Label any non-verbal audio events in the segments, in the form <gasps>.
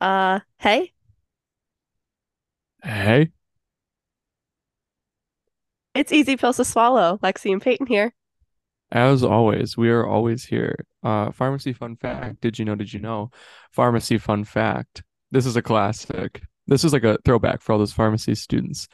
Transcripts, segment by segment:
Uh, hey, Hey, it's easy pills to swallow. Lexi and Peyton here. as always, we are always here. Uh, pharmacy fun fact. Did you know? Did you know? Pharmacy fun fact. This is a classic. This is like a throwback for all those pharmacy students.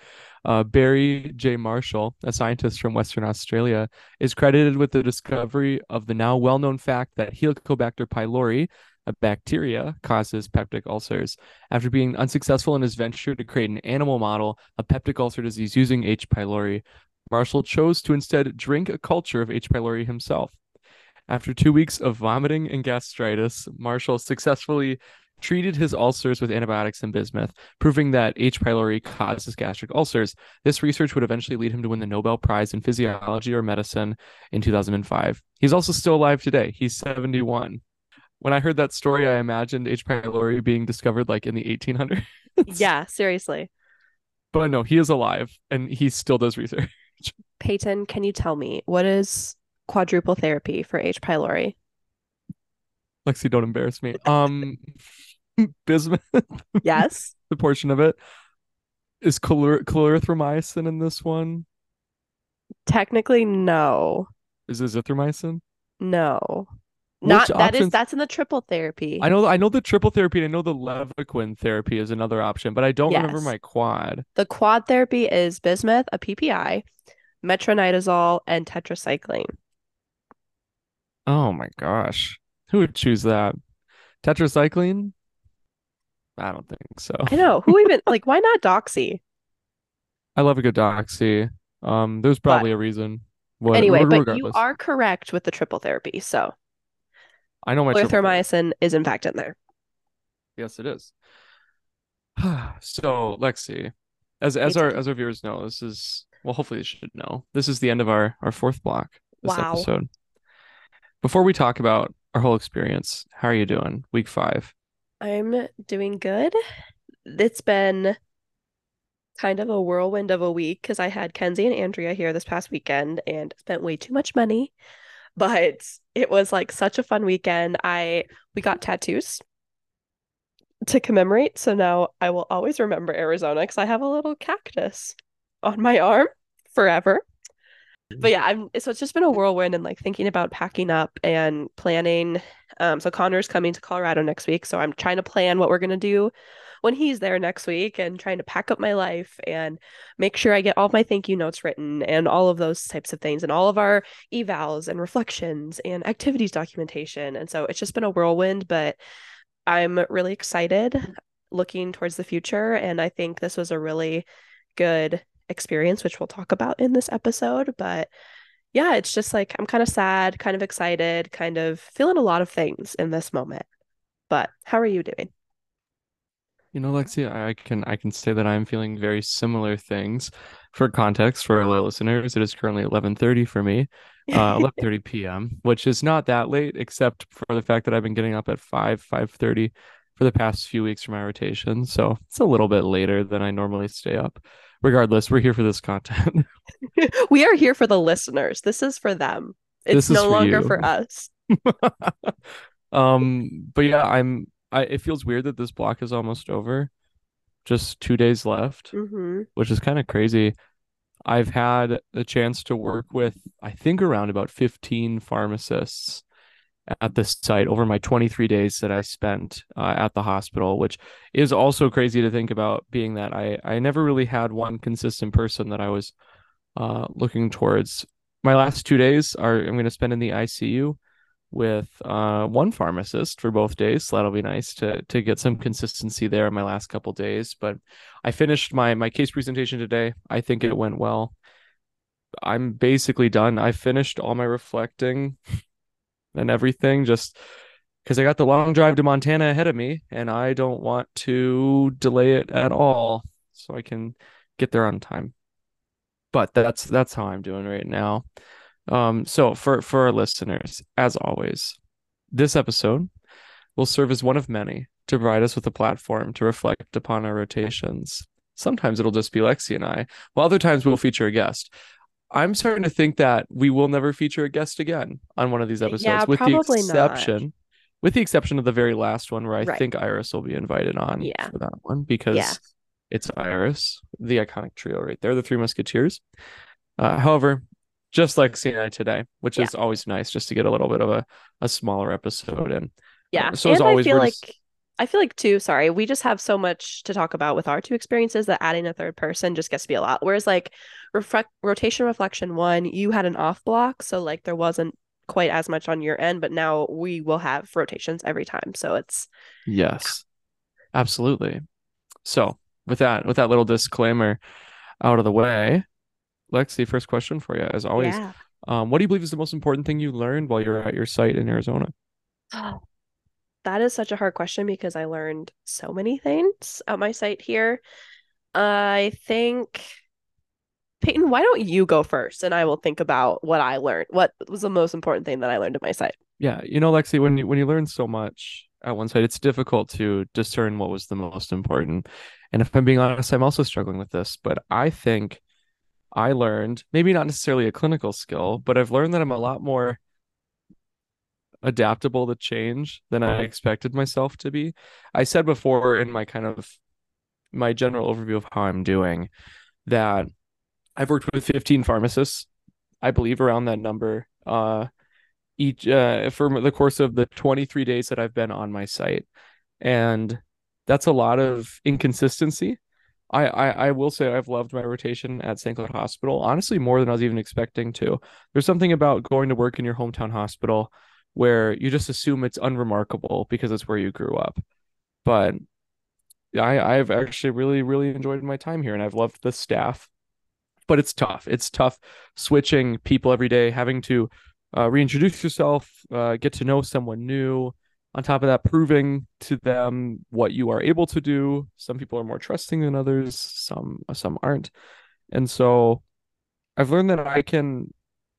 Uh, Barry J. Marshall, a scientist from Western Australia, is credited with the discovery of the now well-known fact that Helicobacter pylori, a bacteria, causes peptic ulcers. After being unsuccessful in his venture to create an animal model of peptic ulcer disease using H. pylori, Marshall chose to instead drink a culture of H. pylori himself. After two weeks of vomiting and gastritis, Marshall successfully treated his ulcers with antibiotics and bismuth, proving that H. pylori causes gastric ulcers. This research would eventually lead him to win the Nobel Prize in Physiology or Medicine in 2005. He's also still alive today. He's 71. When I heard that story, I imagined H. pylori being discovered like in the 1800s. Yeah, <laughs> seriously. But no, he is alive and he still does research. <laughs> Peyton, can you tell me what is quadruple therapy for H. pylori? Lexi, don't embarrass me. Um, <laughs> bismuth, Yes. the portion of it is calor- clarithromycin in this one. Technically, no. Is it azithromycin? No. Not that is options? that's in the triple therapy. I know, I know the triple therapy. And I know the Levaquin therapy is another option, but I don't remember my quad. The quad therapy is bismuth, a PPI, metronidazole, and tetracycline. Oh my gosh, who would choose that? Tetracycline? I don't think so. I know. Who even <laughs> like why not doxy? I love a good doxy. Um, there's But probably a reason. What, anyway, but you are correct with the triple therapy. So I know my clarithromycin is in fact in there. Yes, it is. <sighs> So, Lexi, as as our as our viewers know, this is well, hopefully they should know. This is the end of our our fourth block this Wow. episode. Before we talk about our whole experience, how are you doing? Week five. I'm doing good. It's been kind of a whirlwind of a week because I had Kenzie and Andrea here this past weekend and spent way too much money, but it was like such a fun weekend. I we got tattoos to commemorate, so now I will always remember Arizona because I have a little cactus on my arm forever. But yeah, I'm so it's just been a whirlwind and like thinking about packing up and planning. Um, so Connor's coming to Colorado next week, so I'm trying to plan what we're gonna do when he's there next week and trying to pack up my life and make sure I get all my thank you notes written and all of those types of things and all of our evals and reflections and activities documentation. And so it's just been a whirlwind, but I'm really excited looking towards the future. And I think this was a really good experience, which we'll talk about in this episode. But yeah, it's just like I'm kind of sad, kind of excited, kind of feeling a lot of things in this moment. But how are you doing? You know, Lexi, I can I can say that I'm feeling very similar things. For context, for our listeners, it is currently 11:30 for me, <laughs> uh, 11:30 p.m., which is not that late, except for the fact that I've been getting up at 5, 5:30 for the past few weeks for my rotation. So it's a little bit later than I normally stay up. Regardless, we're here for this content. <laughs> <laughs> We are here for the listeners. This is for them. It's no for longer you. for us. Um, but yeah, I'm I it feels weird that this block is almost over. Just two days left, hmm which is kind of crazy. I've had the chance to work with, I think, around about 15 pharmacists at this site over my 23 days that I spent uh, at the hospital, which is also crazy to think about, being that I, I never really had one consistent person that I was uh, looking towards. My last two days are I'm going to spend in the ICU with uh, one pharmacist for both days. So that'll be nice to to get some consistency there in my last couple days. But I finished my my case presentation today. I think it went well. I'm basically done. I finished all my reflecting and everything just because I got the long drive to Montana ahead of me and I don't want to delay it at all so I can get there on time. But that's that's how I'm doing right now. Um, so for for our listeners, as always, this episode will serve as one of many to provide us with a platform to reflect upon our rotations. Sometimes it'll just be Lexi and I, while other times we'll feature a guest. I'm starting to think that we will never feature a guest again on one of these Yeah, episodes, with the probably not. exception with the exception of the very last one where I Right. think Iris will be invited on Yeah. for that one because Yeah. it's Iris, the iconic trio right there, the Three Musketeers. Uh, however, just like seeing I today, which Yeah. is always nice just to get a little bit of a, a smaller episode in. Yeah. so as always, I feel like just- I feel like too, sorry, we just have so much to talk about with our two experiences that adding a third person just gets to be a lot. Whereas like reflect rotation reflection one, you had an off block, so like there wasn't quite as much on your end, but now we will have rotations every time. So it's Yes, absolutely. So with that, with that little disclaimer out of the way, Lexi, first question for you, as always. yeah. Um, what do you believe is the most important thing you learned while you're at your site in Arizona? <gasps> That is such a hard question because I learned so many things at my site here. I think, Peyton, why don't you go first and I will think about what I learned. What was the most important thing that I learned at my site? Yeah, you know, Lexi, when you when you learn so much at one site, it's difficult to discern what was the most important. And if I'm being honest, I'm also struggling with this, but I think I learned maybe not necessarily a clinical skill, but I've learned that I'm a lot more adaptable to change than I expected myself to be. I said before in my kind of my general overview of how I'm doing that I've worked with 15 pharmacists, I believe around that number, uh, each uh, for the course of the 23 days that I've been on my site. And that's a lot of inconsistency. I, I, I will say I've loved my rotation at St. Cloud Hospital, honestly, more than I was even expecting to. There's something about going to work in your hometown hospital where you just assume it's unremarkable because it's where you grew up. But I, I've actually really, really enjoyed my time here and I've loved the staff. But it's tough. It's tough switching people every day, having to uh, reintroduce yourself, uh, get to know someone new. On top of that, proving to them what you are able to do. Some people are more trusting than others. Some some aren't, and so I've learned that I can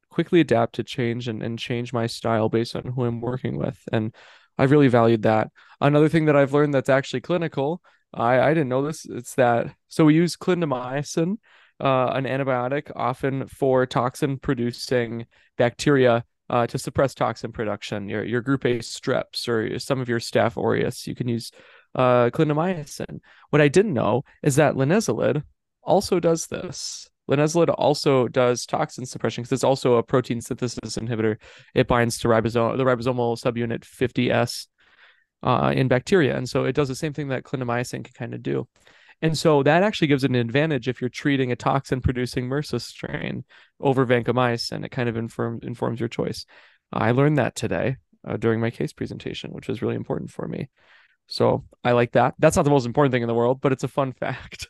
quickly adapt to change and, and change my style based on who I'm working with. And I've really valued that. Another thing that I've learned that's actually clinical, I, I didn't know this, it's that so we use clindamycin, uh, an antibiotic often for toxin producing bacteria uh, to suppress toxin production. Your your group A streps or some of your staph aureus, you can use uh, clindamycin. What I didn't know is that linezolid also does this. Linezolid also does toxin suppression because it's also a protein synthesis inhibitor. It binds to ribosome, the ribosomal subunit 50S uh, in bacteria, and so it does the same thing that clindamycin can kind of do. And so that actually gives an advantage if you're treating a toxin producing MRSA strain over vancomycin. And it kind of inform, informs your choice. I learned that today uh, during my case presentation, which was really important for me. So I like that. That's not the most important thing in the world, but it's a fun <laughs> fact.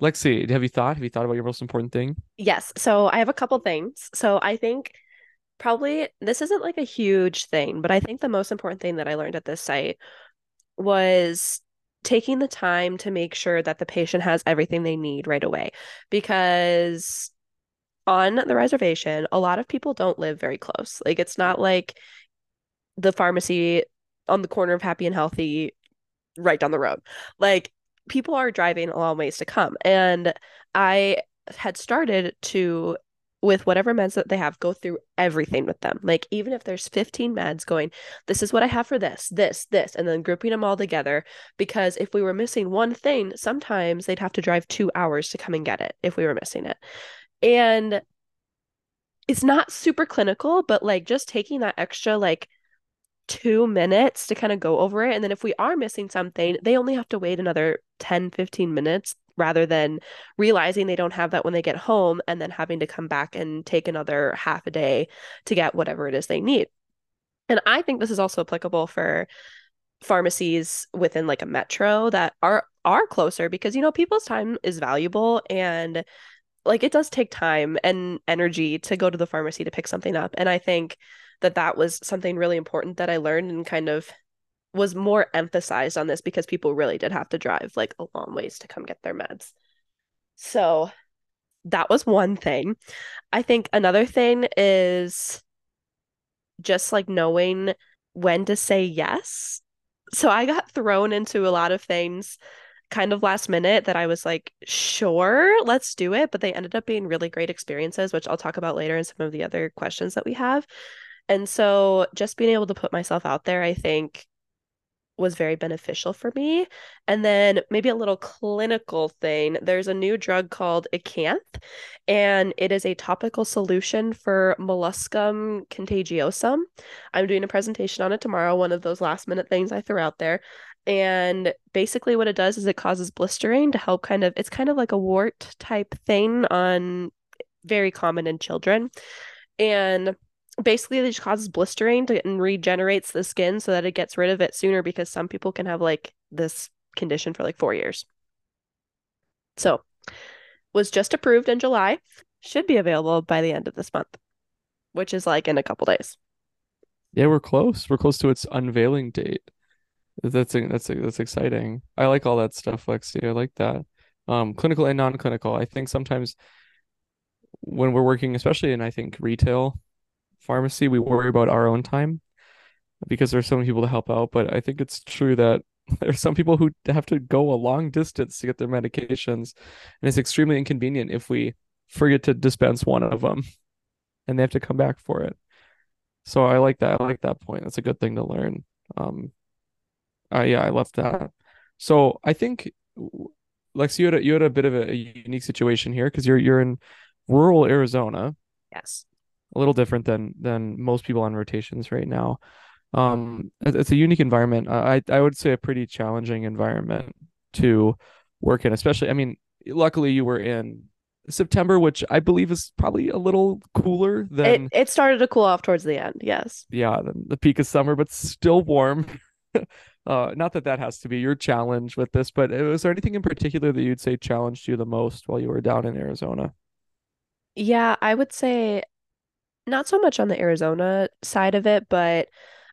Lexi, have you thought? Have you thought about your most important thing? Yes. So I have a couple things. So I think probably this isn't like a huge thing, but I think the most important thing that I learned at this site was taking the time to make sure that the patient has everything they need right away. Because on the reservation, a lot of people don't live very close. Like it's not like the pharmacy on the corner of Happy and Healthy right down the road. Like people are driving a long ways to come. And I had started to with whatever meds that they have, go through everything with them. Like even if there's 15 meds going, this is what I have for this, this, this, and then grouping them all together. Because if we were missing one thing, sometimes they'd have to drive two hours to come and get it if we were missing it. And it's not super clinical, but like just taking that extra like two minutes to kind of go over it. And then if we are missing something, they only have to wait another 10, 15 minutes rather than realizing they don't have that when they get home and then having to come back and take another half a day to get whatever it is they need. And I think this is also applicable for pharmacies within like a metro that are are closer because you know people's time is valuable and like it does take time and energy to go to the pharmacy to pick something up and I think that that was something really important that I learned and kind of was more emphasized on this because people really did have to drive like a long ways to come get their meds. So that was one thing. I think another thing is just like knowing when to say yes. So I got thrown into a lot of things kind of last minute that I was like, sure, let's do it. But they ended up being really great experiences, which I'll talk about later in some of the other questions that we have. And so just being able to put myself out there, I think was very beneficial for me. And then maybe a little clinical thing. There's a new drug called Ycanth, and it is a topical solution for molluscum contagiosum. I'm doing a presentation on it tomorrow, one of those last minute things I threw out there. And basically what it does is it causes blistering to help kind of it's kind of like a wart type thing on very common in children. And basically it just causes blistering to, and regenerates the skin so that it gets rid of it sooner because some people can have like this condition for like four years. So was just approved in July, should be available by the end of this month, which is like in a couple days. Yeah, we're close. We're close to its unveiling date. That's that's that's exciting. I like all that stuff, Lexi. I like that. Um, clinical and non-clinical. I think sometimes when we're working, especially in I think retail, pharmacy, we worry about our own time because there's so many people to help out. But I think it's true that <laughs> there's some people who have to go a long distance to get their medications, and it's extremely inconvenient if we forget to dispense one of them, and they have to come back for it. So I like that. I like that point. That's a good thing to learn. Um, uh, yeah, I love that. So I think, Lex, you had a, you had a bit of a unique situation here because you're you're in rural Arizona. Yes a little different than than most people on rotations right now. Um, it's a unique environment. I I would say a pretty challenging environment to work in, especially. I mean, luckily you were in September, which I believe is probably a little cooler than it, it started to cool off towards the end. Yes. Yeah, the, the peak of summer, but still warm. <laughs> uh, not that that has to be your challenge with this, but was there anything in particular that you'd say challenged you the most while you were down in Arizona? Yeah, I would say not so much on the Arizona side of it, but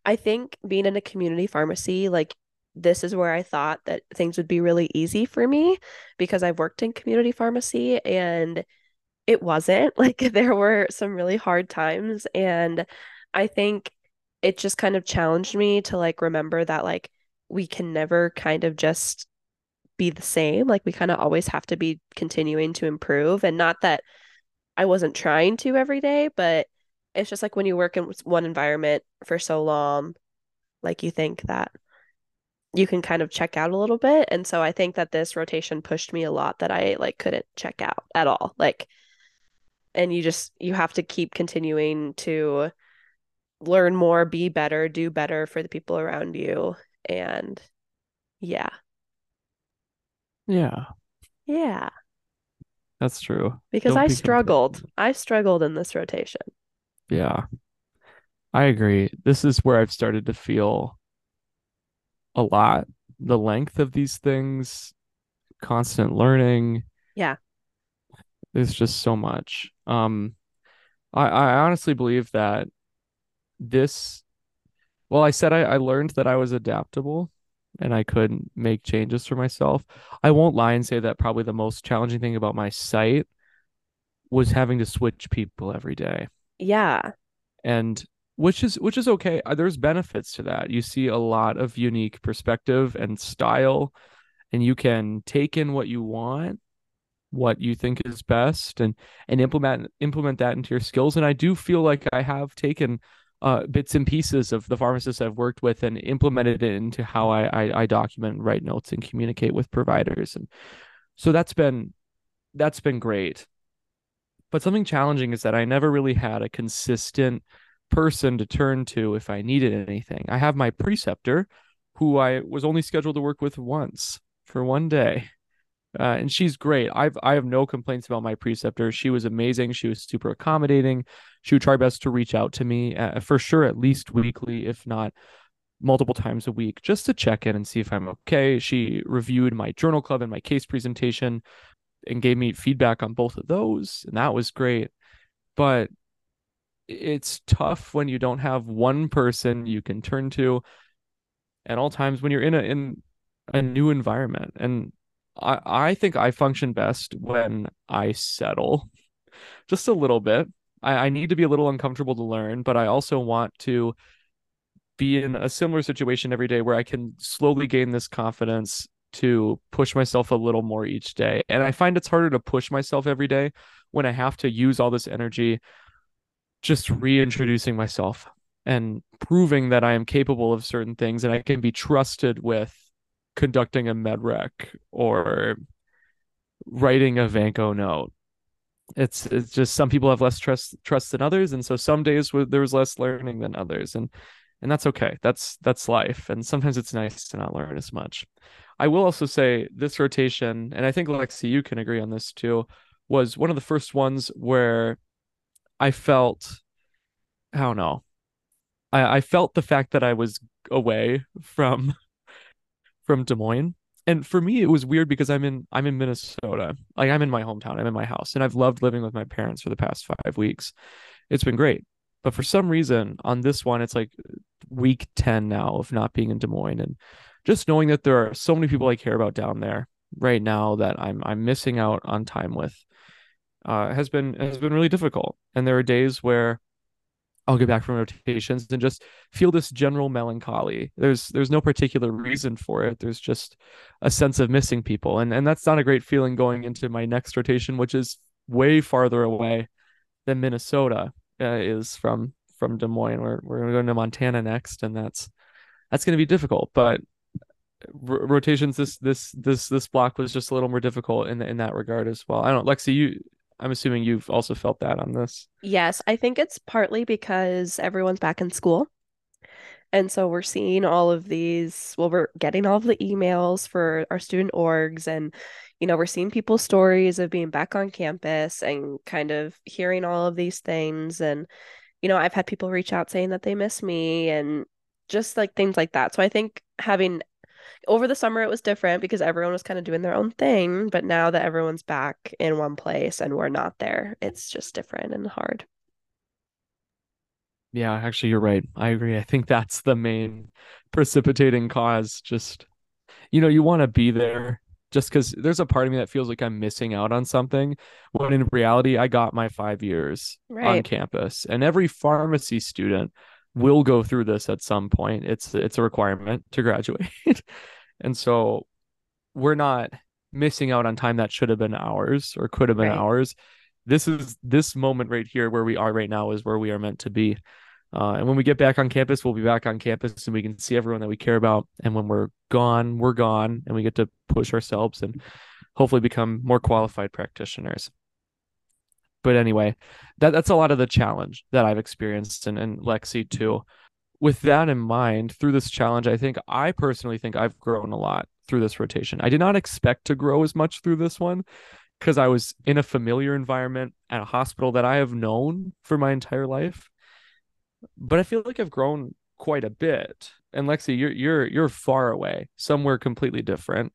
I think being in a community pharmacy, like this is where I thought that things would be really easy for me because I've worked in community pharmacy and it wasn't. <laughs> Like there were some really hard times and I think it just kind of challenged me to like remember that like we can never kind of just be the same. Like we kind of always have to be continuing to improve and not that I wasn't trying to every day, but it's just like when you work in one environment for so long, like you think that you can kind of check out a little bit. And so I think that this rotation pushed me a lot that I like couldn't check out at all. Like, and you just, you have to keep continuing to learn more, be better, do better for the people around you. And yeah. Yeah. Yeah. That's true. Because Don't I struggled. I struggled in this rotation. Yeah. I agree. This is where I've started to feel a lot the length of these things, constant learning. Yeah. There's just so much. Um I, I honestly believe that this well, I said I, I learned that I was adaptable and I could make changes for myself. I won't lie and say that probably the most challenging thing about my site was having to switch people every day. Yeah. And which is which is okay. Uh, there's benefits to that. You see a lot of unique perspective and style and you can take in what you want, what you think is best and and implement implement that into your skills and I do feel like I have taken uh, bits and pieces of the pharmacists I've worked with and implemented it into how I, I, I document, write notes, and communicate with providers, and so that's been that's been great. But something challenging is that I never really had a consistent person to turn to if I needed anything. I have my preceptor, who I was only scheduled to work with once for one day. Uh, and she's great. I've I have no complaints about my preceptor. She was amazing. She was super accommodating. She would try best to reach out to me uh, for sure, at least weekly, if not multiple times a week, just to check in and see if I'm okay. She reviewed my journal club and my case presentation and gave me feedback on both of those, and that was great. But it's tough when you don't have one person you can turn to at all times when you're in a in a new environment. And I I think I function best when I settle <laughs> just a little bit. I, I need to be a little uncomfortable to learn, but I also want to be in a similar situation every day where I can slowly gain this confidence to push myself a little more each day. And I find it's harder to push myself every day when I have to use all this energy just reintroducing myself and proving that I am capable of certain things and I can be trusted with conducting a med rec or writing a Vanco note. It's it's just some people have less trust trust than others, and so some days there was less learning than others, and and that's okay. That's that's life, and sometimes it's nice to not learn as much. I will also say this rotation, and I think Lexi, you can agree on this too, was one of the first ones where I felt, I don't know, I, I felt the fact that I was away from from Des Moines. And for me, it was weird because I'm in I'm in Minnesota. Like I'm in my hometown. I'm in my house. And I've loved living with my parents for the past five weeks. It's been great. But for some reason, on this one, it's like week 10 now of not being in Des Moines. And just knowing that there are so many people I care about down there right now that I'm I'm missing out on time with uh, has been has been really difficult. And there are days where I'll get back from rotations and just feel this general melancholy. There's there's no particular reason for it. There's just a sense of missing people, and and that's not a great feeling going into my next rotation, which is way farther away than Minnesota uh, is from from Des Moines. We're we're going to Montana next, and that's that's going to be difficult. But r- rotations this this this this block was just a little more difficult in in that regard as well. I don't, Lexi, you I'm assuming you've also felt that on this. Yes, I think it's partly because everyone's back in school. And so we're seeing all of these, well, we're getting all of the emails for our student orgs and you know, we're seeing people's stories of being back on campus and kind of hearing all of these things and you know, I've had people reach out saying that they miss me and just like things like that. So I think having over the summer it was different because everyone was kind of doing their own thing but now that everyone's back in one place and we're not there it's just different and hard. Yeah actually you're right. I agree. I think that's the main precipitating cause just you know you want to be there just because there's a part of me that feels like i'm missing out on something when in reality i got my five years right. on campus and every pharmacy student will go through this at some point. It's it's a requirement to graduate. <laughs> and so we're not missing out on time that should have been ours or could have been right. ours. This is this moment right here where we are right now is where we are meant to be. Uh, and when we get back on campus, we'll be back on campus and we can see everyone that we care about. And when we're gone, we're gone and we get to push ourselves and hopefully become more qualified practitioners but anyway, that that's a lot of the challenge that I've experienced and, and Lexi too. With that in mind, through this challenge, I think I personally think I've grown a lot through this rotation. I did not expect to grow as much through this one because I was in a familiar environment at a hospital that I have known for my entire life. But I feel like I've grown quite a bit. And Lexi, you're you're you're far away, somewhere completely different,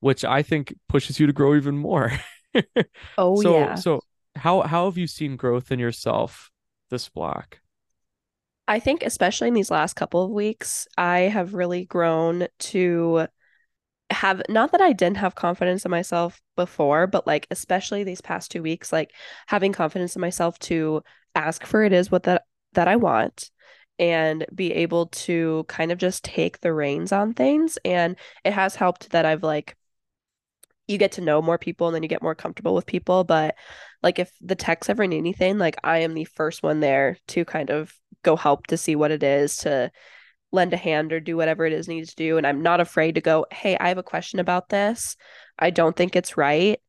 which I think pushes you to grow even more. <laughs> oh so, yeah. So how how have you seen growth in yourself this block? I think especially in these last couple of weeks, I have really grown to have not that I didn't have confidence in myself before, but like especially these past two weeks, like having confidence in myself to ask for it is what that that I want and be able to kind of just take the reins on things. And it has helped that I've like you get to know more people and then you get more comfortable with people. But like if the techs ever need anything, like I am the first one there to kind of go help to see what it is, to lend a hand or do whatever it is needs to do. And I'm not afraid to go, hey, I have a question about this. I don't think it's right.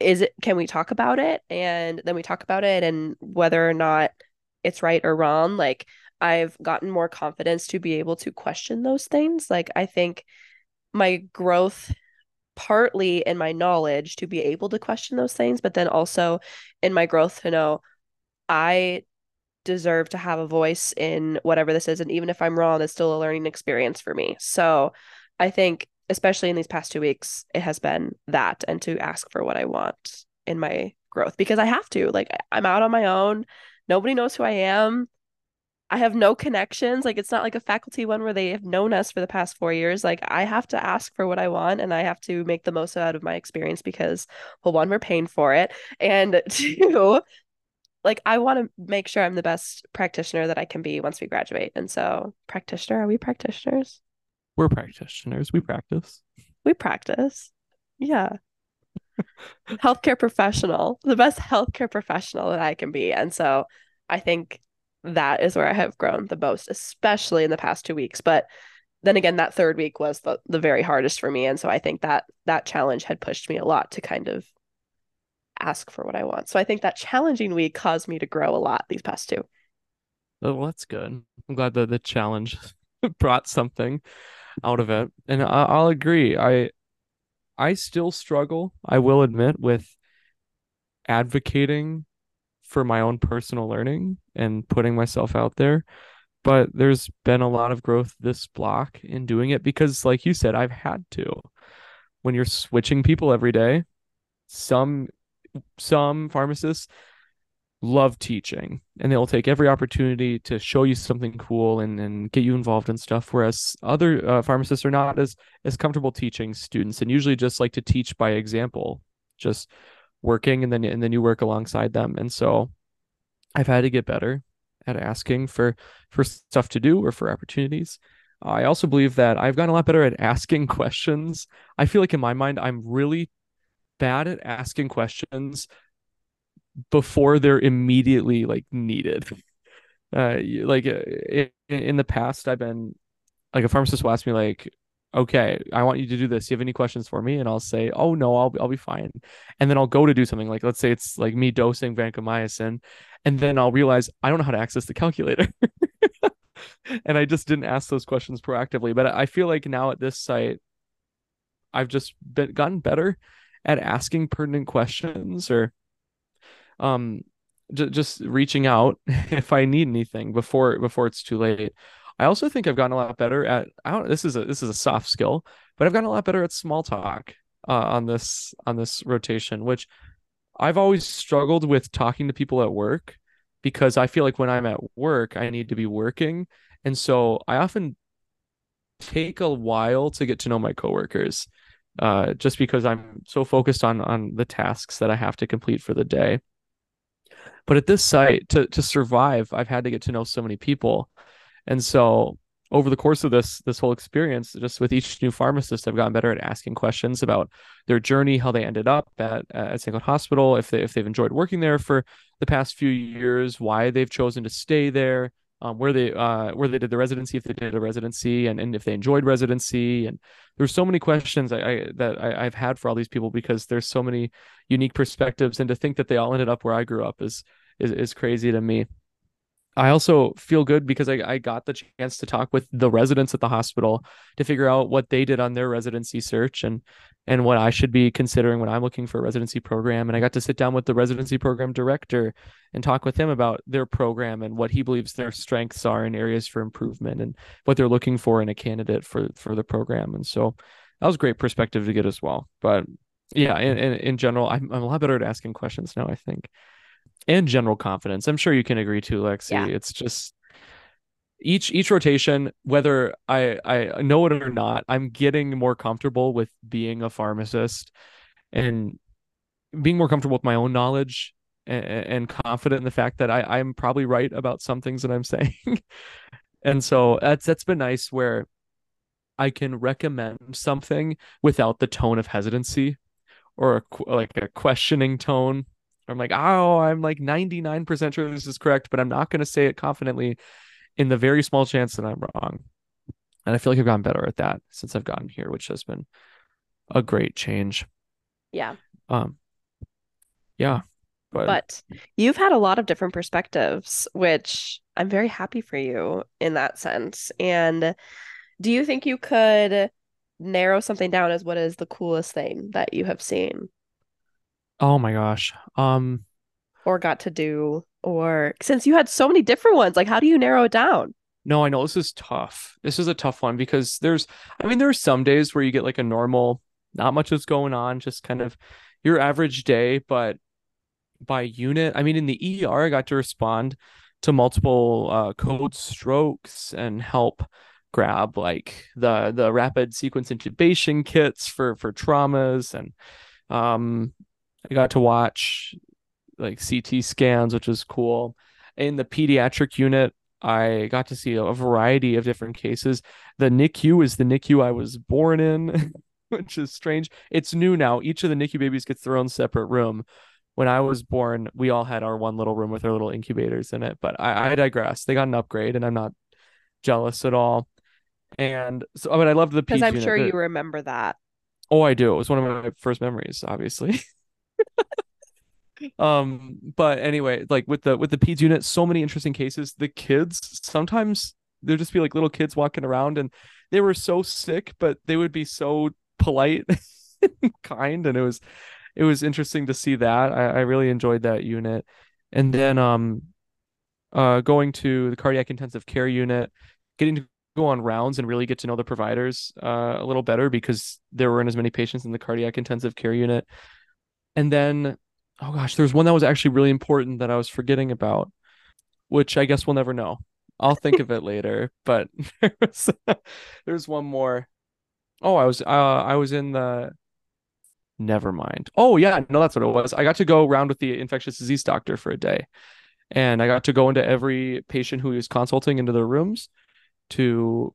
Is it can we talk about it? And then we talk about it and whether or not it's right or wrong. Like I've gotten more confidence to be able to question those things. Like I think my growth partly in my knowledge to be able to question those things, but then also in my growth to know I deserve to have a voice in whatever this is. And even if I'm wrong, it's still a learning experience for me. So I think, especially in these past two weeks, it has been that and to ask for what I want in my growth because I have to. Like, I'm out on my own. Nobody knows who I am. I have no connections. Like it's not like a faculty one where they have known us for the past four years. Like I have to ask for what I want and I have to make the most out of my experience because well, one, we're paying for it. And <laughs> two, like I want to make sure I'm the best practitioner that I can be once we graduate. And so practitioner, are we practitioners? We're practitioners. We practice. We practice. Yeah. healthcare professional, the best healthcare professional that I can be. And so I think that is where I have grown the most, especially in the past two weeks. But then again, that third week was the, the very hardest for me. And so I think that that challenge had pushed me a lot to kind of ask for what I want. So I think that challenging week caused me to grow a lot these past two. Oh, well, that's good. I'm glad that the challenge <laughs> brought something out of it. And I, I'll agree. I I still struggle, I will admit, with advocating for my own personal learning and putting myself out there. But there's been a lot of growth this block in doing it because, like you said, I've had to. When you're switching people every day, some some pharmacists love teaching and they'll take every opportunity to show you something cool and, and get you involved in stuff whereas other uh, pharmacists are not as as comfortable teaching students and usually just like to teach by example just working and then and then you work alongside them. And so i've had to get better at asking for for stuff to do or for opportunities. I also believe that i've gotten a lot better at asking <laughs> questions. I feel like in my mind i'm really bad at asking questions before they're immediately like needed. <laughs> Uh, like uh, in, in the past, I've been like a pharmacist will ask me like, okay, I want you to do this. You have any questions for me? And I'll say, oh no, I'll I'll be fine. And then I'll go to do something like let's say it's like me dosing vancomycin, and then I'll realize I don't know how to access the calculator. <laughs> and I just didn't ask those questions proactively. But I feel like now at this site, I've just been gotten better at asking pertinent questions or um j- just reaching out <laughs> if I need anything before before it's too late. I also think I've gotten a lot better at I don't this is a this is a soft skill, but I've gotten a lot better at small talk uh, on this on this rotation, which I've always struggled with talking to people at work because I feel like when I'm at work, I need to be working. And so I often take a while to get to know my coworkers uh, just because I'm so focused on on the tasks that I have to complete for the day. But at this site, to to survive, I've had to get to know so many people, and so over the course of this this whole experience, just with each new pharmacist, I've gotten better at asking questions about their journey, how they ended up at at St. Cloud Hospital, if they if they've enjoyed working there for the past few years, why they've chosen to stay there, um, where they uh, where they did the residency, if they did a residency, and, and if they enjoyed residency. And there's so many questions I, I that I, have had for all these people because there's so many unique perspectives, and to think that they all ended up where I grew up is is is crazy to me. I also feel good because I, I got the chance to talk with the residents at the hospital to figure out what they did on their residency search and and what I should be considering when I'm looking for a residency program. And I got to sit down with the residency program director and talk with him about their program and what he believes their strengths are in areas for improvement and what they're looking for in a candidate for for the program. And so that was great perspective to get as well. But yeah, in, in, in general, I'm, I'm a lot better at asking questions now, I think and general confidence. I'm sure you can agree to, Lexi. Yeah. It's just each each rotation, whether I I know it or not, I'm getting more comfortable with being a pharmacist and being more comfortable with my own knowledge and, and confident in the fact that I I'm probably right about some things that I'm <laughs> saying. and so that's that's been nice where I can recommend something without the tone of hesitancy or a, like a questioning tone I'm like, oh, I'm like 99% sure this is correct, but I'm not going to say it confidently in the very small chance that I'm wrong. And I feel like I've gotten better at that since I've gotten here, which has been a great change. Yeah. Um, yeah. But, but you've had a lot of different perspectives, which I'm very happy for you in that sense. And do you think you could narrow something down as what is the coolest thing that you have seen? Oh my gosh. Um or got to do or since you had so many different ones, like how do you narrow it down? No, I know this is tough. This is a tough one because there's I mean there are some days where you get like a normal not much is going on, just kind of your average day, but by unit, I mean in the ER I got to respond to multiple uh, code strokes and help grab like the the rapid sequence intubation kits for for traumas and um I got to watch like CT scans, which is cool. In the pediatric unit, I got to see a variety of different cases. The NICU is the NICU I was born in, <laughs> which is strange. It's new now. Each of the NICU babies gets their own separate room. when I was born, we all had our one little room with our little incubators in it. But I, I digress. They got an upgrade, and I'm not jealous at all. And so, I mean, I loved the Because I'm unit. sure you remember that. Oh, I do. It was one of my first memories, obviously. <laughs> <laughs> Um, but anyway, like with the with the peds unit, so many interesting cases. The kids sometimes there'd just be like little kids walking around and they were so sick, but they would be so polite <laughs> and kind, and it was it was interesting to see that. I, I really enjoyed that unit. And then um uh going to the cardiac intensive care unit, getting to go on rounds and really get to know the providers uh, a little better because there weren't as many patients in the cardiac intensive care unit. And then, oh gosh, there's one that was actually really important that I was forgetting about, which I guess we'll never know. I'll think of it later. <laughs> But <laughs> there's, there's one more. Oh, I was uh, I was in the. Never mind. Oh yeah, no, that's what it was. I got to go around with the infectious disease doctor for a day, and I got to go into every patient who he was consulting into their rooms to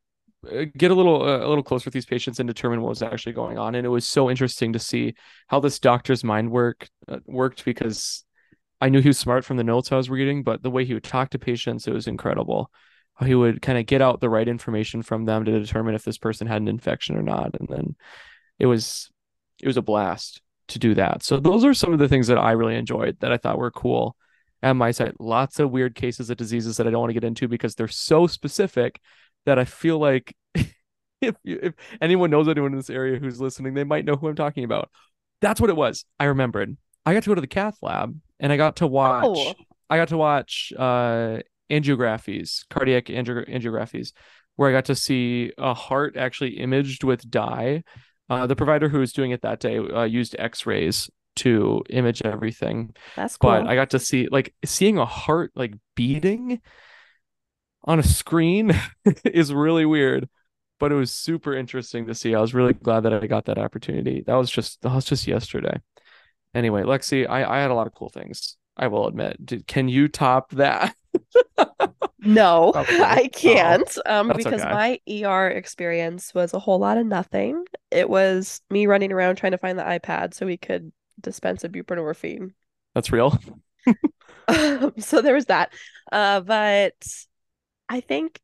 get a little uh, a little closer with these patients and determine what was actually going on. And it was so interesting to see how this doctor's mind work uh, worked because I knew he was smart from the notes I was reading, but the way he would talk to patients, it was incredible. How he would kind of get out the right information from them to determine if this person had an infection or not, and then it was it was a blast to do that. So those are some of the things that I really enjoyed that I thought were cool at my site. Lots of weird cases of diseases that I don't want to get into because they're so specific that I feel like <laughs> if you, if anyone knows anyone in this area who's listening, they might know who I'm talking about. That's what it was. I remembered. I got to go to the cath lab and I got to watch. Oh. I got to watch uh, angiographies, cardiac angio- angiographies, where I got to see a heart actually imaged with dye. Uh, the provider who was doing it that day uh, used X-rays to image everything That's cool. but I got to see like seeing a heart like beating on a screen <laughs> is really weird, but it was super interesting to see. I was really glad that I got that opportunity. That was just that was just yesterday. Anyway, Lexi, I I had a lot of cool things. I will admit. Did, can you top that? <laughs> No. I can't. Um, because okay. my ER experience was a whole lot of nothing. It was me running around trying to find the iPad so we could dispense a buprenorphine. That's real. <laughs> So there was that. Uh, but I think,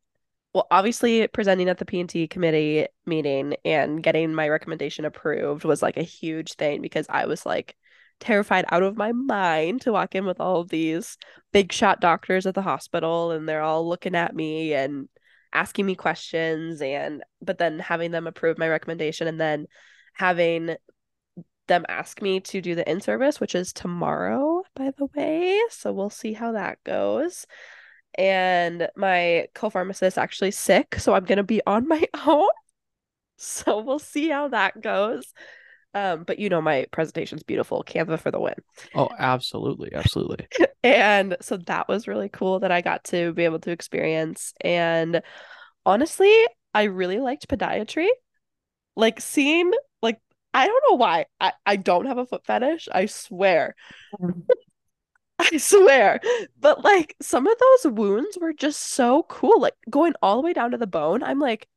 well, obviously presenting at the P&T committee meeting and getting my recommendation approved was like a huge thing because I was like terrified out of my mind to walk in with all of these big shot doctors at the hospital and they're all looking at me and asking me questions and but then having them approve my recommendation and then having them ask me to do the in-service, which is tomorrow, by the way. So we'll see how that goes. And my co-pharmacist actually sick, so I'm gonna be on my <laughs> own. So we'll see how that goes. Um, but you know my presentation's beautiful. Canva for the win. Oh, absolutely, absolutely. <laughs> And so that was really cool that I got to be able to experience. And honestly, I really liked podiatry. Like seeing, like, I don't know why. I, I don't have a foot fetish. I swear. <laughs> <laughs> I swear. But like some of those wounds were just so cool. Like going all the way down to the bone. I'm like,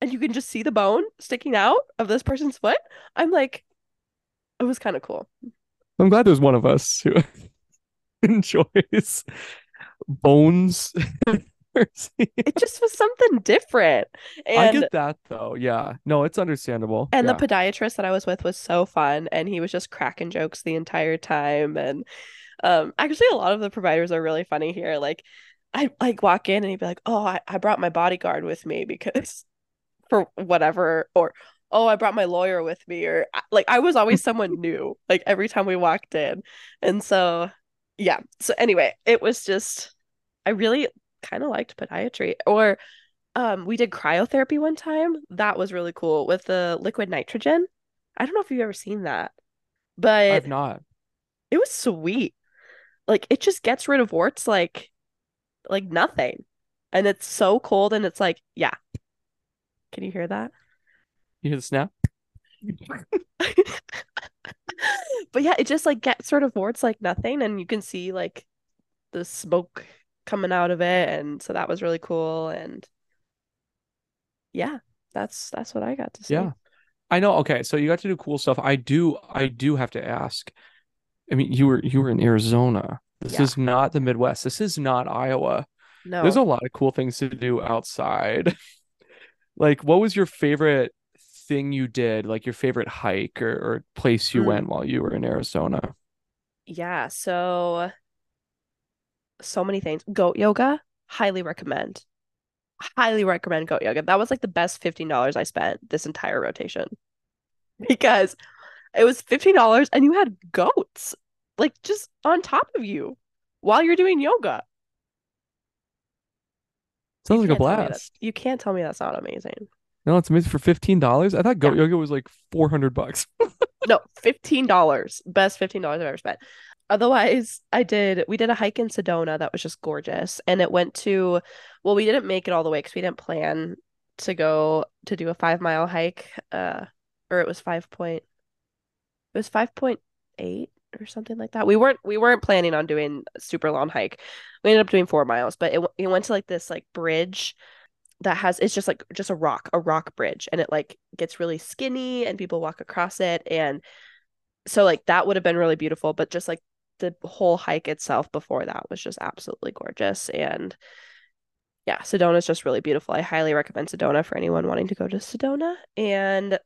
and you can just see the bone sticking out of this person's foot. I'm like, it was kind of cool. I'm glad there's one of us who <laughs> enjoys bones. <laughs> It just was something different. I get that though. Yeah. No, it's understandable. And yeah. the podiatrist that I was with was so fun, and he was just cracking jokes the entire time. And um, actually, a lot of the providers are really funny here. Like, I like walk in and he'd be like, "Oh, I, I brought my bodyguard with me because <laughs> for whatever," or "Oh, I brought my lawyer with me," or like I was always someone new. Like every time we walked in, and so yeah. So anyway, it was just I really kind of liked podiatry. Or um, we did cryotherapy one time. That was really cool with the liquid nitrogen. I don't know if you've ever seen that, but I've not. it was sweet. Like it just gets rid of warts like like nothing. And it's so cold and it's like, yeah. Can you hear that? You hear the snap? <laughs> But yeah, it just like gets rid of warts like nothing and you can see like the smoke coming out of it and so that was really cool and yeah, that's that's what I got to see. Yeah. I know. Okay, so you got to do cool stuff. I do I do have to ask. I mean, you were you were in Arizona. This Yeah. is not the Midwest. This is not Iowa. No. There's a lot of cool things to do outside. <laughs> Like, what was your favorite thing you did? Like your favorite hike or, or place you Mm, went while you were in Arizona? yeah. So so many things. Goat yoga, highly recommend. Highly recommend goat yoga. That was like the best $15 I spent this entire rotation <laughs> because it was $15 and you had goats like just on top of you while you're doing yoga. You Sounds like a can't tell me that. blast. You can't tell me that's not amazing. No, it's amazing for $15. I thought Yeah. yoga was like 400 bucks. <laughs> No, $15. Best $15 I've ever spent. Otherwise, I did, we did a hike in Sedona that was just gorgeous. And it went to, well, we didn't make it all the way because we didn't plan to go to do a five mile hike. Uh, or it was five point, it was 5.8 or something like that. We weren't, we weren't planning on doing a super long hike. We ended up doing four miles, but it, it went to like this like bridge that has it's just like just a rock, a rock bridge, and it like gets really skinny and people walk across it. And so like that would have been really beautiful, but just like the whole hike itself before that was just absolutely gorgeous. And yeah, Sedona is just really beautiful. I highly recommend Sedona for anyone wanting to go to Sedona. And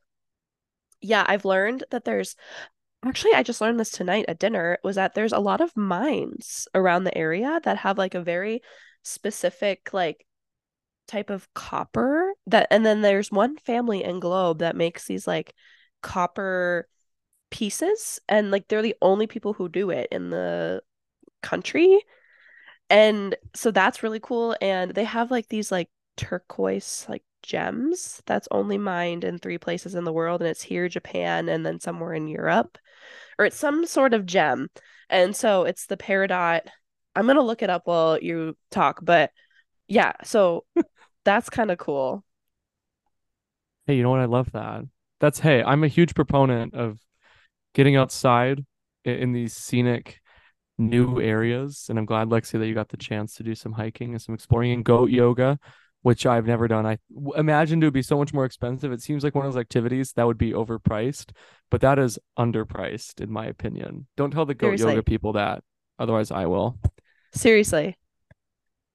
yeah, I've learned that there's actually I just learned this tonight at dinner was that there's a lot of mines around the area that have like a very specific like type of copper that and then there's one family in Globe that makes these like copper pieces and like they're the only people who do it in the country. And so that's really cool and they have like these like turquoise like gems that's only mined in three places in the world and it's here Japan and then somewhere in Europe or it's some sort of gem and so it's the peridot I'm gonna look it up while you talk but yeah so <laughs> that's kind of cool Hey, you know what? I love that. That's, hey, I'm a huge proponent of getting outside in these scenic new areas. And I'm glad, Lexi, that you got the chance to do some hiking and some exploring and goat yoga, which I've never done. I imagined it would be so much more expensive. It seems like one of those activities that would be overpriced, but that is underpriced, in my opinion. Don't tell the goat yoga people that, otherwise, I will. seriously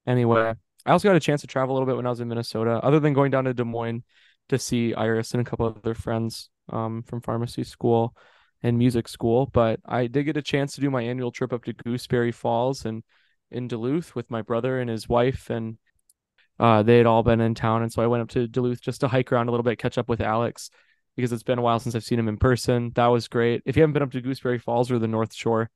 Anyway, I also got a chance to travel a little bit when I was in Minnesota, other than going down to Des Moines to see Iris and a couple of other friends um, from pharmacy school and music school. But I did get a chance to do my annual trip up to Gooseberry Falls and in Duluth with my brother and his wife, and uh, they had all been in town. And so I went up to Duluth just to hike around a little bit, catch up with Alex because it's been a while since I've seen him in person. That was great. If you haven't been up to Gooseberry Falls or the North Shore,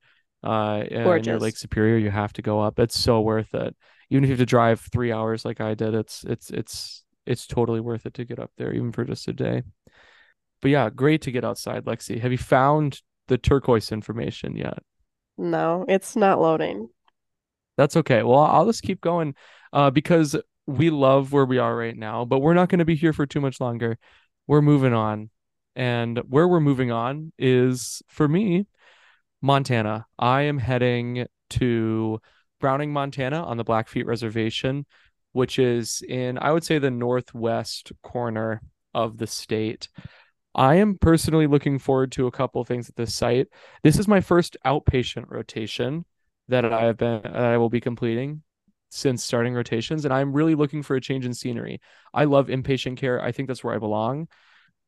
uh, near Lake Superior, you have to go up. It's so worth it even if you have to drive three hours like I did, it's it's it's it's totally worth it to get up there, even for just a day. But yeah, great to get outside, Lexi. Have you found the turquoise information yet? no it's not loading That's okay. Well, I'll just keep going, uh, because we love where we are right now, but we're not going to be here for too much longer. We're moving on, and where we're moving on is for me, Montana. I am heading to Browning, Montana on the Blackfeet Reservation, which is in, I would say, the northwest corner of the state. I am personally looking forward to a couple of things at this site. This is my first outpatient rotation that I have been that I will be completing since starting rotations, and I'm really looking for a change in scenery. I love inpatient care. I think that's where I belong,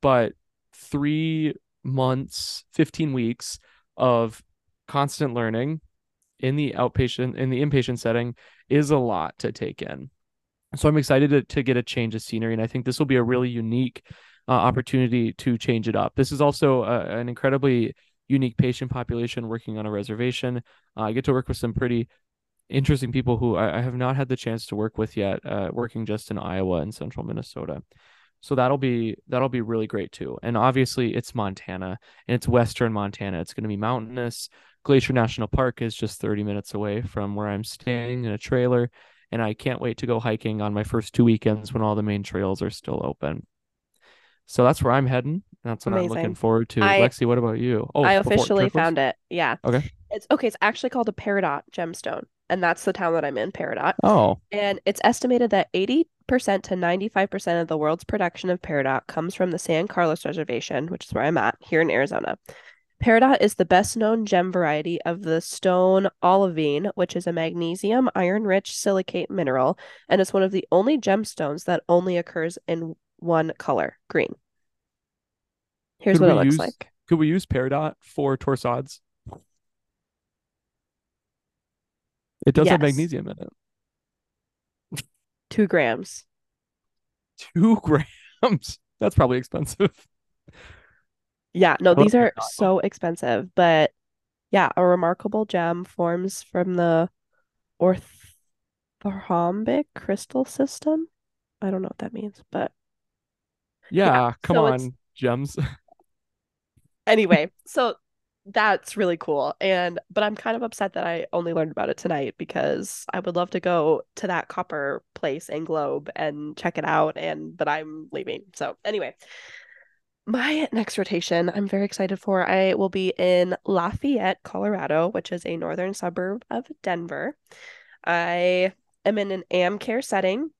but three months, 15 weeks of constant learning in the outpatient in the inpatient setting is a lot to take in. So I'm excited to, to get a change of scenery, and I think this will be a really unique uh, opportunity to change it up. This is also an incredibly unique patient population working on a reservation. Uh, I get to work with some pretty interesting people who I, I have not had the chance to work with yet, uh, working just in Iowa and central Minnesota. So that'll be that'll be really great too. And obviously it's Montana and it's western Montana. It's going to be mountainous. Glacier National Park is just 30 minutes away from where I'm staying in a trailer, and I can't wait to go hiking on my first two weekends when all the main trails are still open. So that's where I'm heading. That's what I'm looking forward to. I Lexi, what about you? Oh, I officially found it yeah Okay. it's okay it's actually called a peridot gemstone and that's the town that I'm in Peridot Oh, and it's estimated that 80% to 95% of the world's production of peridot comes from the San Carlos Reservation which is where I'm at here in Arizona Peridot is the best known gem variety of the stone olivine, which is a magnesium iron rich silicate mineral, and it's one of the only gemstones that only occurs in one color, green. Here's Could what it looks use like. could we use peridot for torsades? It does have magnesium in it. Two grams. Two <laughs> grams. That's probably expensive. Yeah, no, these are so expensive, but yeah, a remarkable gem forms from the orthorhombic crystal system. I don't know what that means, but Yeah, come so on, gems. <laughs> anyway, so that's really cool. And but I'm kind of upset that I only learned about it tonight because I would love to go to that copper place in Globe and check it out and but I'm leaving. So anyway, my next rotation I'm very excited for. I will be in Lafayette, Colorado, which is a northern suburb of Denver. I am in an amb care setting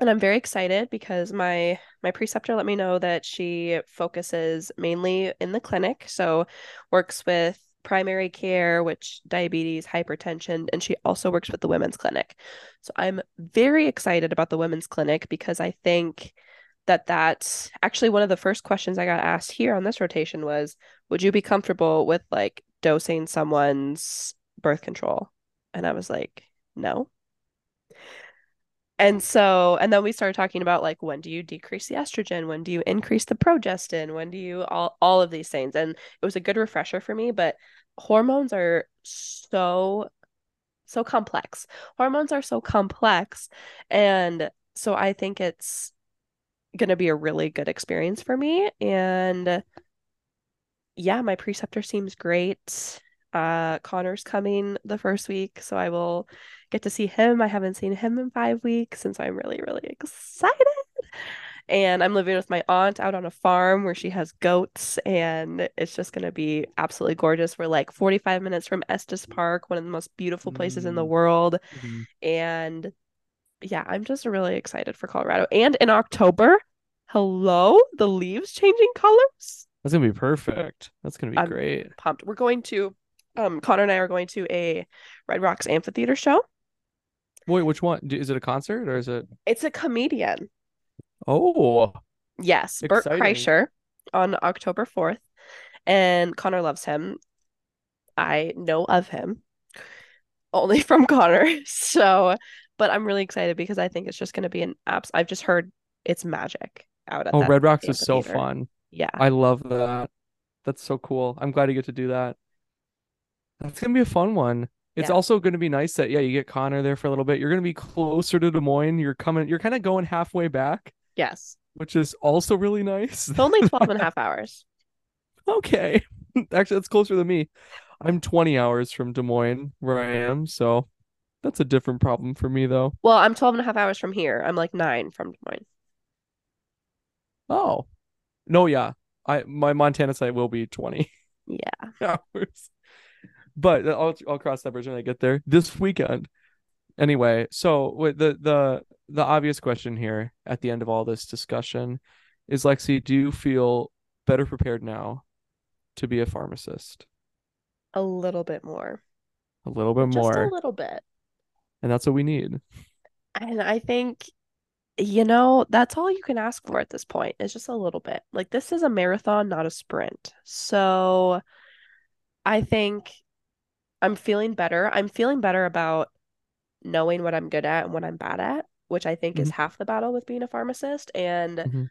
and I'm very excited because my my preceptor let me know that she focuses mainly in the clinic, so works with primary care, which diabetes, hypertension, and she also works with the women's clinic. So I'm very excited about the women's clinic because I think that that's actually one of the first questions I got asked here on this rotation was, would you be comfortable with like dosing someone's birth control? And I was like, no. And so, and then we started talking about like when do you decrease the estrogen? When do you increase the progestin? When do you all all of these things? And it was a good refresher for me, but hormones are so so complex. Hormones are so complex. And so I think it's going to be a really good experience for me and yeah, my preceptor seems great. Uh, Connor's coming the first week, so I will get to see him. I haven't seen him in five weeks, and so I'm really, really excited. And I'm living with my aunt out on a farm where she has goats, and it's just going to be absolutely gorgeous. We're like 45 minutes from Estes Park, one of the most beautiful places in the Mm. world. Mhm. And yeah, I'm just really excited for Colorado. And in October, hello, the leaves changing colors. That's gonna be perfect. That's gonna be I'm- great. pumped. We're going to um Connor and I are going to a Red Rocks amphitheater show. Wait, which one? Is it a concert or is it? It's a comedian. Oh, Yes, Bert Exciting. Kreischer on October 4th. And Connor loves him. I know of him only <laughs> from Connor. So, but I'm really excited because I think it's just going to be an apps. I've just heard it's magic out at oh, that Red Rocks is so fun. Yeah. I love that. That's so cool. I'm glad you get to do that. That's gonna be a fun one. It's Yeah. also gonna be nice that yeah, you get Connor there for a little bit. You're gonna be closer to Des Moines. You're coming. You're kind of going halfway back, Yes. which is also really nice. It's only 12 and a half <laughs> hours. Okay. <laughs> Actually, that's closer than me. I'm 20 hours from Des Moines where I am, so that's a different problem for me though. Well, I'm 12 and a half hours from here. I'm like nine from Des Moines. Oh. No, yeah. I my Montana site will be 20 Yeah. <laughs> hours. But I'll I'll cross that bridge when I get there this weekend. Anyway, so with the the the obvious question here at the end of all this discussion is Lexi, do you feel better prepared now to be a pharmacist? A little bit more. A little bit Just more, a little bit. and that's what we need. And I think, you know, that's all you can ask for at this point is just a little bit. Like, this is a marathon, not a sprint. So I think I'm feeling better. I'm feeling better about knowing what I'm good at and what I'm bad at, which I think is Mhm. half the battle with being a pharmacist and Mhm.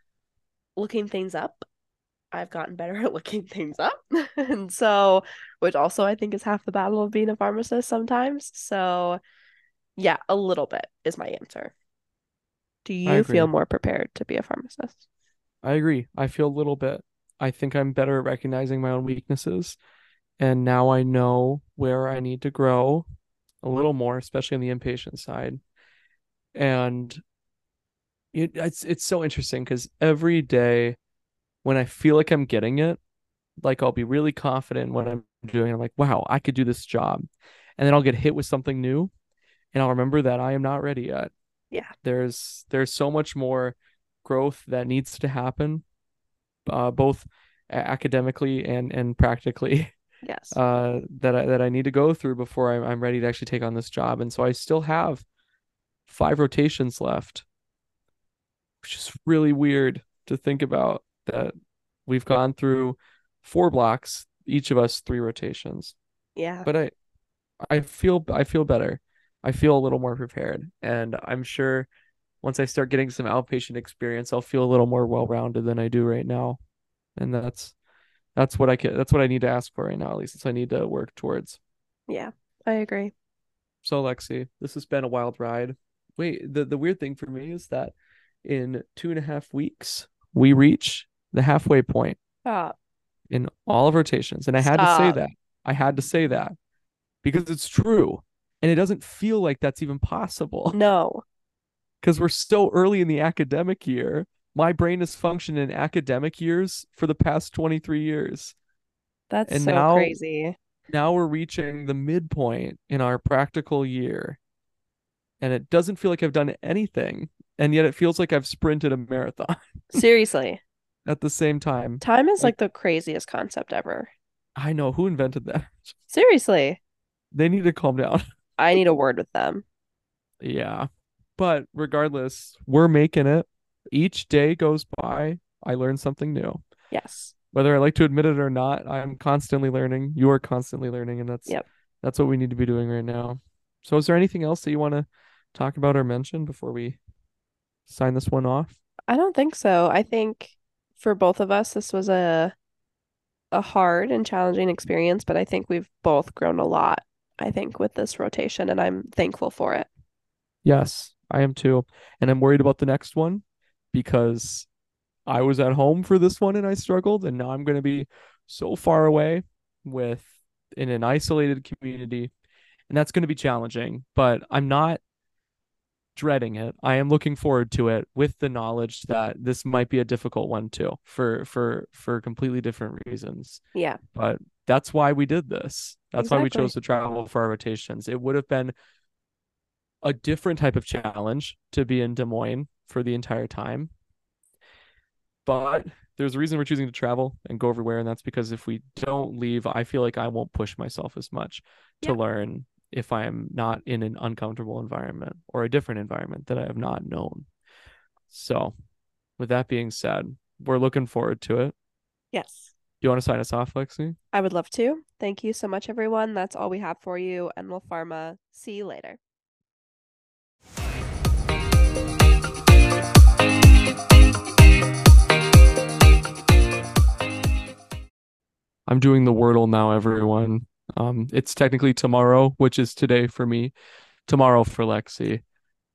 looking things up. I've gotten better at <laughs> looking things up. <laughs> And so, which also I think is half the battle of being a pharmacist sometimes. So, yeah, a little bit is my answer. Do you feel more prepared to be a pharmacist? I agree. I feel a little bit. I think I'm better at recognizing my own weaknesses. And now I know where I need to grow a little more, especially on the inpatient side. And it, it's it's so interesting because every day when I feel like I'm getting it, like I'll be really confident in what I'm doing. I'm like, wow, I could do this job. And then I'll get hit with something new and I'll remember that I am not ready yet. Yeah. There's there's so much more growth that needs to happen, uh, both academically and and practically <laughs> Yes. uh that I that I need to go through before I'm I'm ready to actually take on this job. And so I still have five rotations left, which is really weird to think about that we've gone through four blocks, each of us three rotations. Yeah. But I I feel I feel better. I feel a little more prepared, and I'm sure once I start getting some outpatient experience, I'll feel a little more well-rounded than I do right now. And that's that's what I can that's what I need to ask for right now, at least it's I need to work towards. Yeah, I agree. So Lexi, this has been a wild ride. Wait, the, the weird thing for me is that in two and a half weeks, we reach the halfway point Stop. in all of rotations. And I had to say that. I had to say that because it's true. And it doesn't feel like that's even possible No. <laughs> because we're so early in the academic year. My brain has functioned in academic years for the past 23 years. That's And so now- crazy. Now we're reaching the midpoint in our practical year. And it doesn't feel like I've done anything. And yet it feels like I've sprinted a marathon <laughs> Seriously. at the same time. Time is Like- like the craziest concept ever. I know who invented that. <laughs> Seriously. They need to calm down. <laughs> I need a word with them. Yeah. But regardless, we're making it. Each day goes by, I learn something new. Yes. Whether I like to admit it or not, I'm constantly learning. You are constantly learning, and that's Yep. that's what we need to be doing right now. So is there anything else that you want to talk about or mention before we sign this one off? I don't think so. I think for both of us, this was a a hard and challenging experience, but I think we've both grown a lot, I think, with this rotation, and I'm thankful for it. Yes, I am too. And I'm worried about the next one because I was at home for this one and I struggled, and now I'm going to be so far away with in an isolated community, and that's going to be challenging, but I'm not dreading it. I am looking forward to it with the knowledge that this might be a difficult one too for for for completely different reasons. Yeah. But that's why we did this. That's why we chose to travel for our rotations. It would have been a different type of challenge to be in Des Moines for the entire time. But there's a reason we're choosing to travel and go everywhere, and that's because if we don't leave, I feel like I won't push myself as much to learn if I am not in an uncomfortable environment or a different environment that I have not known. So, with that being said, we're looking forward to it. Yes. Do you want to sign us off, Lexi? I would love to. Thank you so much, everyone. That's all we have for you. Enwell Pharma. See you later. I'm doing the Wordle now, everyone. Um, it's technically tomorrow, which is today for me, tomorrow for Lexi,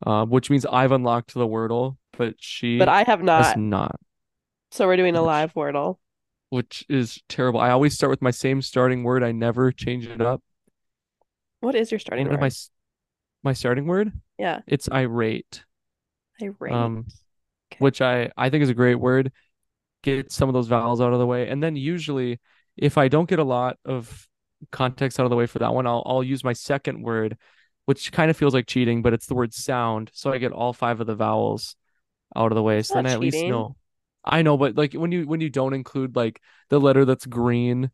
uh, which means I've unlocked the Wordle, but she But I have not. not, So we're doing a live Wordle. which is terrible. I always start with my same starting word. I never change it up. What is your starting What word? s- my starting word? Yeah. It's irate, Irate. um, Okay. which I I think is a great word. Get some of those vowels out of the way, and then usually, if I don't get a lot of context out of the way for that one, I'll I'll use my second word, which kind of feels like cheating, but it's the word sound. So I get all five of the vowels out of the way. So not then I at least know. I know, but like when you when you don't include like the letter that's green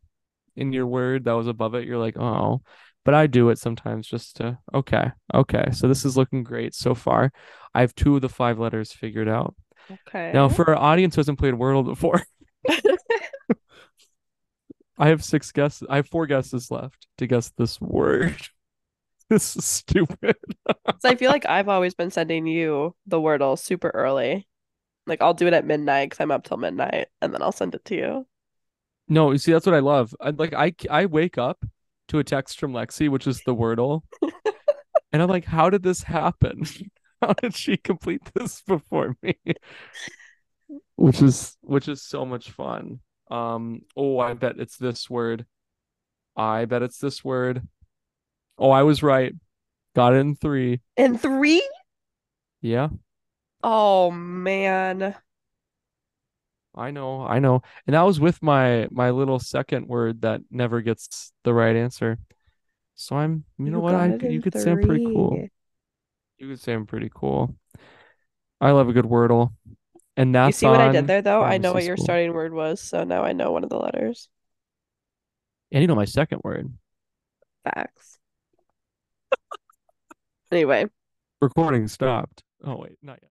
in your word that was above it, you're like, oh. But I do it sometimes just to okay, okay. So this is looking great so far. I have two of the five letters figured out. Okay. Now, for our audience who hasn't played Wordle before, <laughs> I have six guesses. I have four guesses left to guess this word. <laughs> This is stupid. <laughs> So I feel like I've always been sending you the Wordle super early. Like I'll do it at midnight because I'm up till midnight, and then I'll send it to you. No, you see, that's what I love. I like I I wake up to a text from Lexi, which is the Wordle, <laughs> and I'm like, how did this happen? How did she complete this before me? Which is which is so much fun. Um, oh, I bet it's this word. I bet it's this word. Oh, I was right. Got it in three. in three? Yeah, Oh man. I know, I know. And that was with my my little second word that never gets the right answer. So I'm, you know what? I could- you could say I'm pretty cool. You could say I'm pretty cool. I love a good Wordle. And You see what I did there, though? I know what your school. starting word was, so now I know one of the letters. And you know my second word. Facts. <laughs> Anyway. Recording stopped. Oh wait, not yet.